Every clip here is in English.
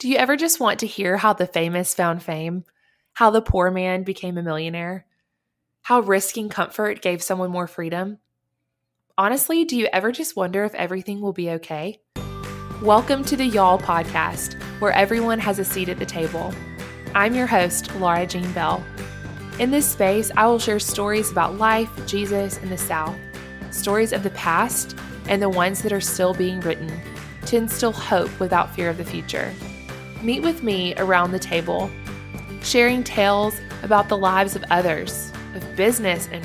Do you ever just want to hear how the famous found fame? How the poor man became a millionaire? How risking comfort gave someone more freedom? Honestly, do you ever just wonder if everything will be okay? Welcome to the Y'all podcast, where everyone has a seat at the table. I'm your host, Laura Jean Bell. In this space, I will share stories about life, Jesus, and the South, stories of the past, and the ones that are still being written to instill hope without fear of the future meet with me around the table, sharing tales about the lives of others, of business and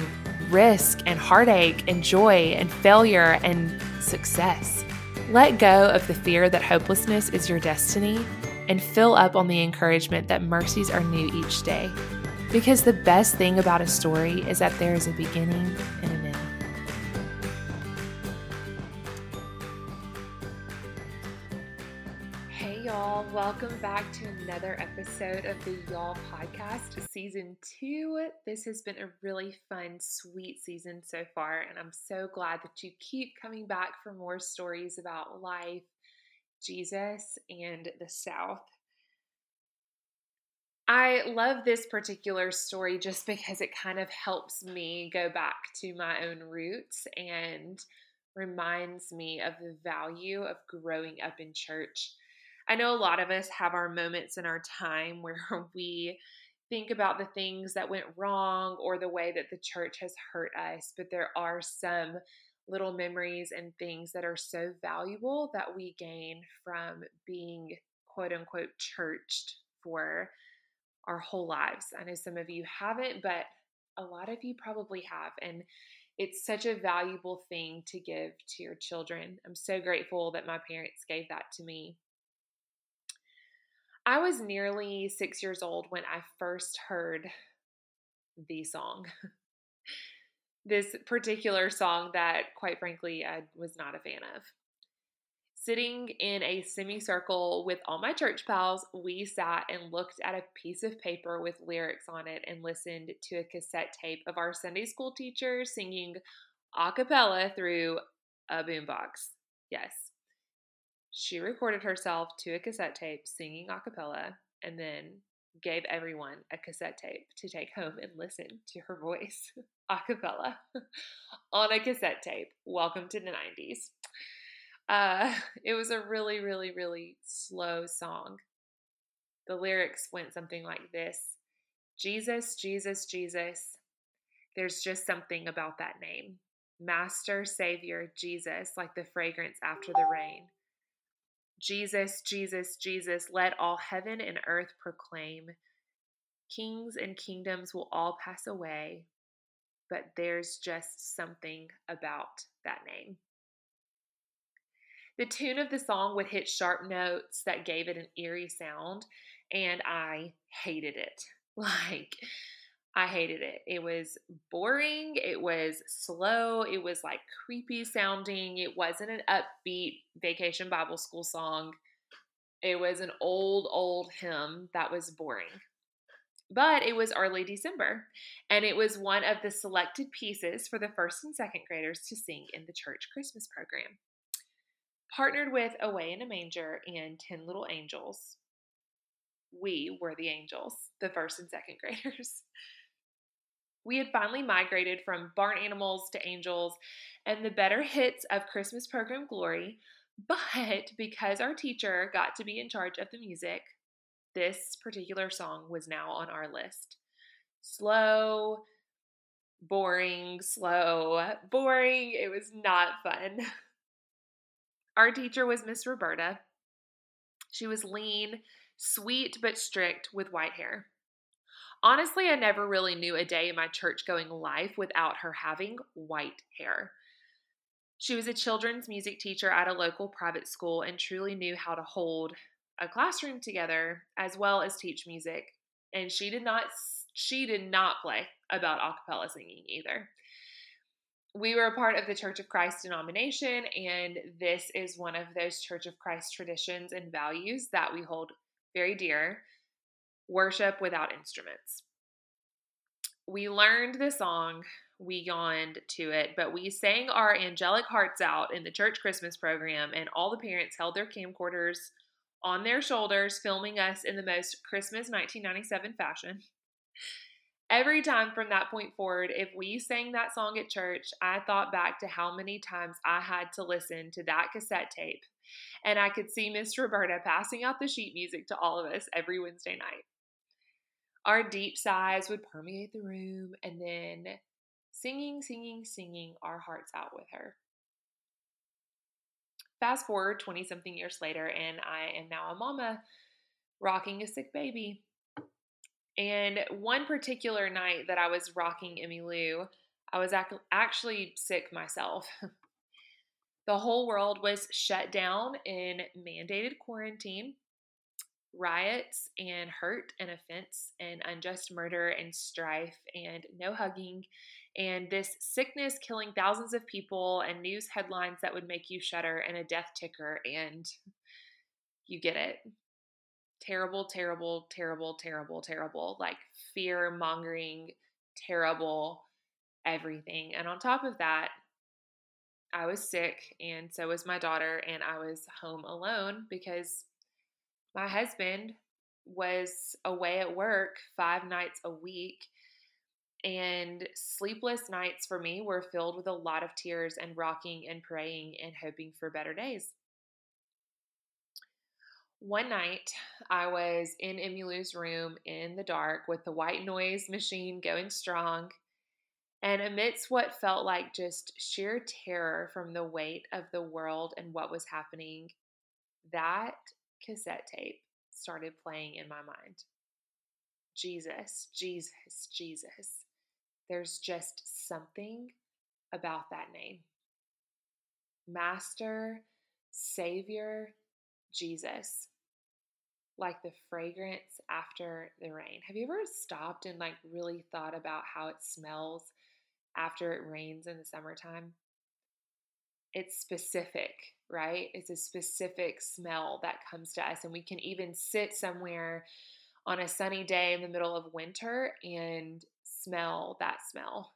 risk and heartache and joy and failure and success. Let go of the fear that hopelessness is your destiny and fill up on the encouragement that mercies are new each day. Because the best thing about a story is that there is a beginning and Welcome back to another episode of the Y'all Podcast, season two. This has been a really fun, sweet season so far, and I'm so glad that you keep coming back for more stories about life, Jesus, and the South. I love this particular story just because it kind of helps me go back to my own roots and reminds me of the value of growing up in church I know a lot of us have our moments in our time where we think about the things that went wrong or the way that the church has hurt us, but there are some little memories and things that are so valuable that we gain from being quote unquote churched for our whole lives. I know some of you haven't, but a lot of you probably have. And it's such a valuable thing to give to your children. I'm so grateful that my parents gave that to me. I was nearly six years old when I first heard the song. this particular song that, quite frankly, I was not a fan of. Sitting in a semicircle with all my church pals, we sat and looked at a piece of paper with lyrics on it and listened to a cassette tape of our Sunday school teacher singing a cappella through a boombox. Yes, she recorded herself to a cassette tape singing a cappella and then gave everyone a cassette tape to take home and listen to her voice a cappella on a cassette tape. Welcome to the 90s. Uh, it was a really, really, really slow song. The lyrics went something like this Jesus, Jesus, Jesus. There's just something about that name. Master, Savior, Jesus, like the fragrance after the rain. Jesus, Jesus, Jesus, let all heaven and earth proclaim. Kings and kingdoms will all pass away, but there's just something about that name. The tune of the song would hit sharp notes that gave it an eerie sound, and I hated it. Like, I hated it. It was boring. It was slow. It was like creepy sounding. It wasn't an upbeat vacation Bible school song. It was an old, old hymn that was boring. But it was early December, and it was one of the selected pieces for the first and second graders to sing in the church Christmas program. Partnered with Away in a Manger and Ten Little Angels, we were the angels, the first and second graders. We had finally migrated from barn animals to angels and the better hits of Christmas program glory, but because our teacher got to be in charge of the music, this particular song was now on our list. Slow, boring, slow, boring. It was not fun. Our teacher was Miss Roberta. She was lean, sweet, but strict with white hair. Honestly, I never really knew a day in my church going life without her having white hair. She was a children's music teacher at a local private school and truly knew how to hold a classroom together as well as teach music. And she did not she did not play about a cappella singing either. We were a part of the Church of Christ denomination, and this is one of those Church of Christ traditions and values that we hold very dear worship without instruments. We learned the song, we yawned to it, but we sang our angelic hearts out in the church Christmas program, and all the parents held their camcorders on their shoulders, filming us in the most Christmas 1997 fashion. Every time from that point forward, if we sang that song at church, I thought back to how many times I had to listen to that cassette tape. And I could see Miss Roberta passing out the sheet music to all of us every Wednesday night. Our deep sighs would permeate the room, and then singing, singing, singing our hearts out with her. Fast forward 20 something years later, and I am now a mama rocking a sick baby. And one particular night that I was rocking Emmylou, I was ac- actually sick myself. the whole world was shut down in mandated quarantine. Riots and hurt and offense and unjust murder and strife and no hugging and this sickness killing thousands of people and news headlines that would make you shudder and a death ticker and you get it. Terrible terrible terrible terrible terrible like fear mongering terrible everything. And on top of that i was sick and so was my daughter and i was home alone because my husband was away at work five nights a week and sleepless nights for me were filled with a lot of tears and rocking and praying and hoping for better days. One night, I was in Emmylou's room in the dark with the white noise machine going strong. And amidst what felt like just sheer terror from the weight of the world and what was happening, that cassette tape started playing in my mind. Jesus, Jesus, Jesus. There's just something about that name. Master, Savior, Jesus. Like the fragrance after the rain. Have you ever stopped and like really thought about how it smells after it rains in the summertime? It's specific, right? It's a specific smell that comes to us, and we can even sit somewhere on a sunny day in the middle of winter and smell that smell.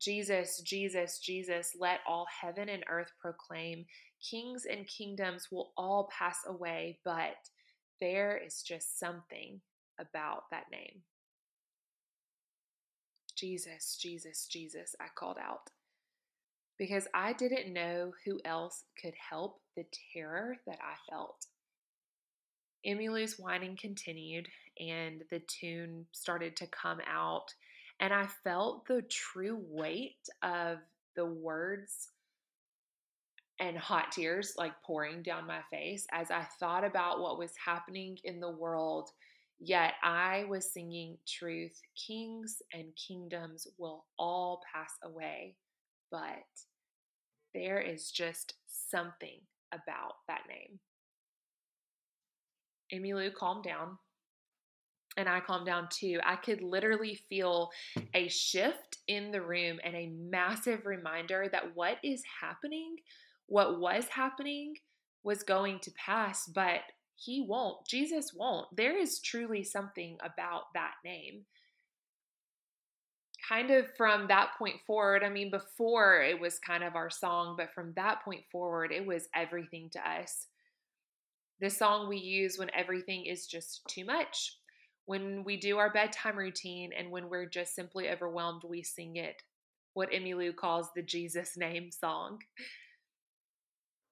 Jesus, Jesus, Jesus, let all heaven and earth proclaim. Kings and kingdoms will all pass away, but there is just something about that name. Jesus, Jesus, Jesus, I called out because I didn't know who else could help the terror that I felt. Emmylou's whining continued and the tune started to come out. And I felt the true weight of the words and hot tears like pouring down my face as I thought about what was happening in the world. Yet I was singing truth. Kings and kingdoms will all pass away, but there is just something about that name. Emmylou calmed down and I calmed down too. I could literally feel a shift in the room and a massive reminder that what is happening, what was happening, was going to pass, but he won't. Jesus won't. There is truly something about that name. Kind of from that point forward, I mean, before it was kind of our song, but from that point forward, it was everything to us the song we use when everything is just too much. When we do our bedtime routine and when we're just simply overwhelmed, we sing it. What Emmylou calls the Jesus name song.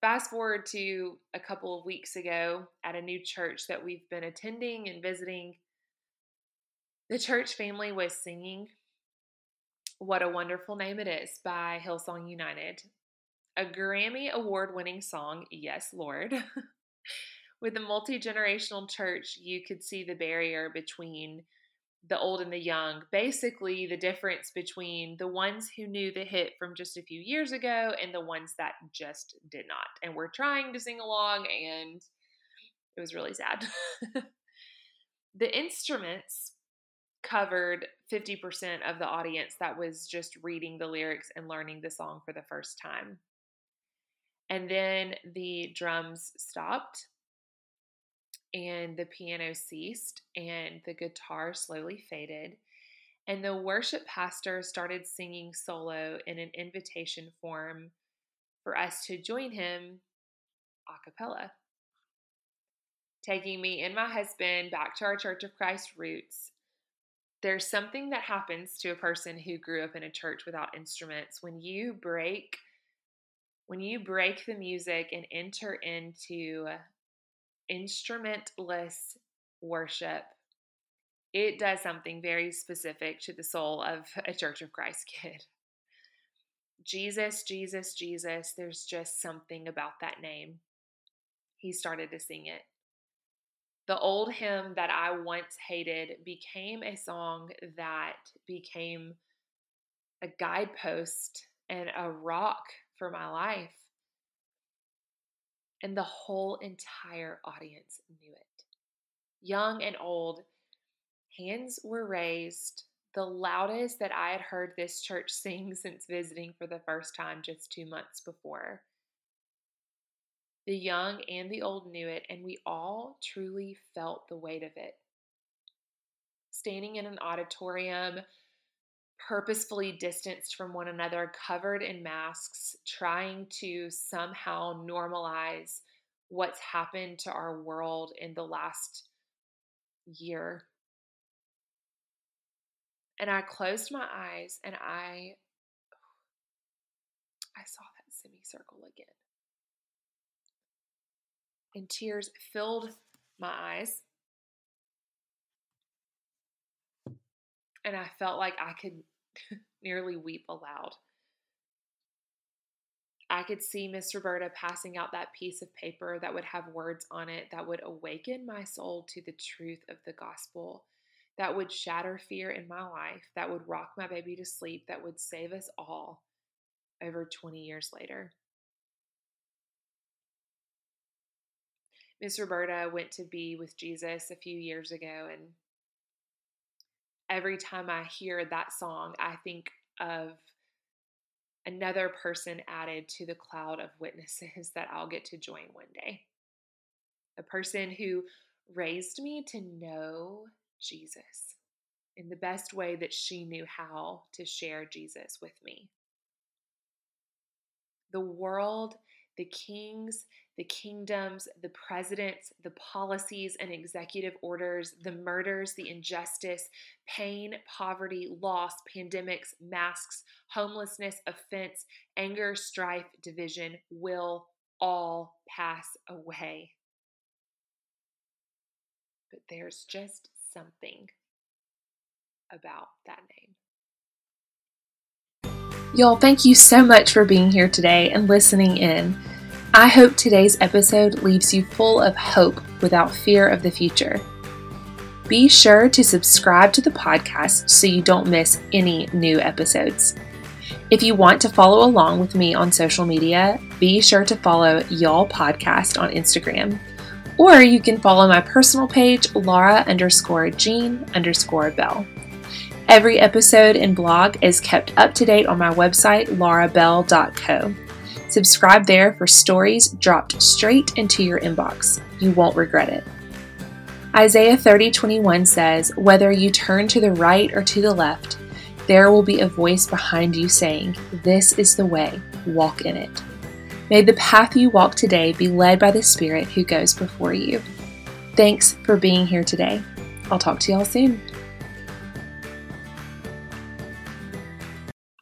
Fast forward to a couple of weeks ago at a new church that we've been attending and visiting. The church family was singing What a Wonderful Name It Is by Hillsong United. A Grammy award winning song, yes, Lord. with a multi generational church, you could see the barrier between the old and the young. Basically, the difference between the ones who knew the hit from just a few years ago and the ones that just did not and were trying to sing along, and it was really sad. the instruments covered 50% of the audience that was just reading the lyrics and learning the song for the first time. And then the drums stopped and the piano ceased and the guitar slowly faded. And the worship pastor started singing solo in an invitation form for us to join him a cappella. taking me and my husband back to our Church of Christ roots. There's something that happens to a person who grew up in a church without instruments when you break when you break the music and enter into instrumentless worship, it does something very specific to the soul of a Church of Christ kid. Jesus, Jesus, Jesus, there's just something about that name. He started to sing it. The old hymn that I once hated became a song that became a guidepost and a rock for my life. And the whole entire audience knew it. Young and old, hands were raised, the loudest that I had heard this church sing since visiting for the first time just two months before. The young and the old knew it, and we all truly felt the weight of it. Standing in an auditorium, purposefully distanced from one another, covered in masks, trying to somehow normalize what's happened to our world in the last year. And I closed my eyes and I I saw that semicircle again and tears filled my eyes. And I felt like I could nearly weep aloud. I could see Miss Roberta passing out that piece of paper that would have words on it that would awaken my soul to the truth of the gospel, that would shatter fear in my life, that would rock my baby to sleep, that would save us all over 20 years later. Miss Roberta went to be with Jesus a few years ago, and every time I hear that song, I think of another person added to the cloud of witnesses that I'll get to join one day. A person who raised me to know Jesus in the best way that she knew how to share Jesus with me. The world, the kings, the kingdoms, the presidents, the policies and executive orders, the murders, the injustice, pain, poverty, loss, pandemics, masks, homelessness, offense, anger, strife, division will all pass away. But there's just something about that name. Y'all, thank you so much for being here today and listening in. I hope today's episode leaves you full of hope without fear of the future. Be sure to subscribe to the podcast so you don't miss any new episodes. If you want to follow along with me on social media, be sure to follow Y'all Podcast on Instagram. Or you can follow my personal page, Laura underscore Jean underscore Bell. Every episode and blog is kept up to date on my website, laurabell.co. Subscribe there for stories dropped straight into your inbox. You won't regret it. Isaiah 30:21 says, "Whether you turn to the right or to the left, there will be a voice behind you saying, "This is the way, walk in it." May the path you walk today be led by the Spirit who goes before you. Thanks for being here today. I'll talk to y'all soon.